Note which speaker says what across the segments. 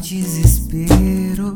Speaker 1: desespero.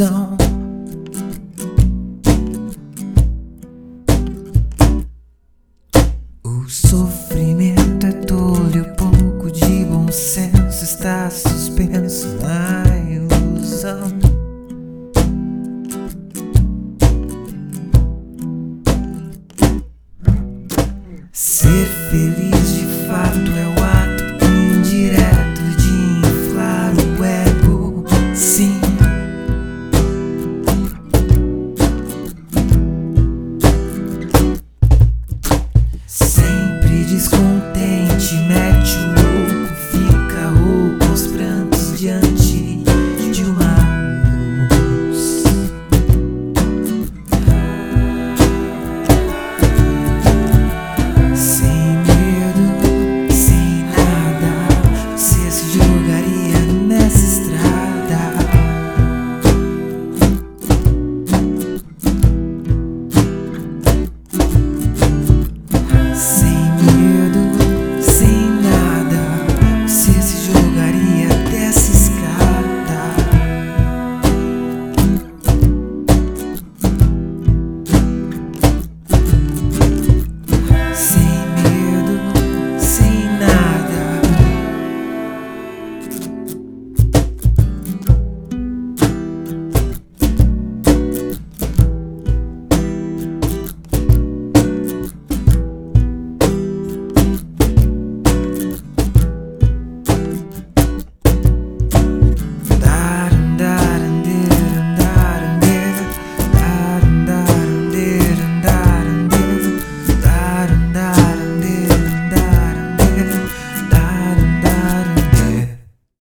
Speaker 1: zone.